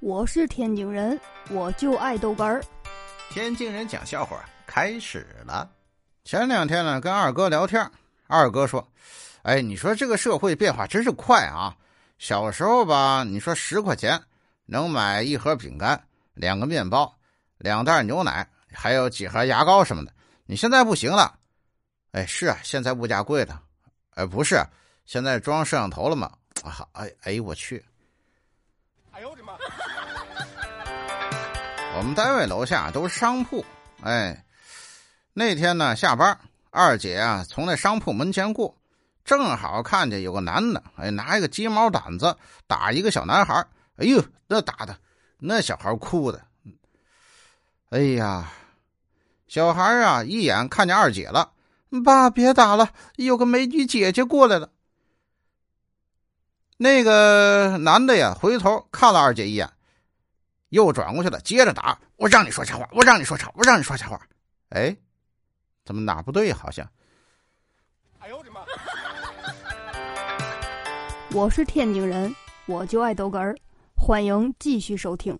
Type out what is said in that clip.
我是天津人，我就爱豆干儿。天津人讲笑话开始了。前两天呢，跟二哥聊天，二哥说：“哎，你说这个社会变化真是快啊！小时候吧，你说十块钱能买一盒饼干、两个面包、两袋牛奶，还有几盒牙膏什么的。你现在不行了。哎，是啊，现在物价贵的。哎，不是，现在装摄像头了嘛？啊，哎哎呦我去！我们单位楼下都是商铺，哎，那天呢下班，二姐啊从那商铺门前过，正好看见有个男的，哎，拿一个鸡毛掸子打一个小男孩，哎呦，那打的，那小孩哭的，哎呀，小孩啊一眼看见二姐了，爸别打了，有个美女姐姐过来了。那个男的呀回头看了二姐一眼。又转过去了，接着打。我让你说瞎话，我让你说瞎，我让你说瞎话。哎，怎么哪不对？好像。哎呦我的妈！我是天津人，我就爱逗哏儿，欢迎继续收听。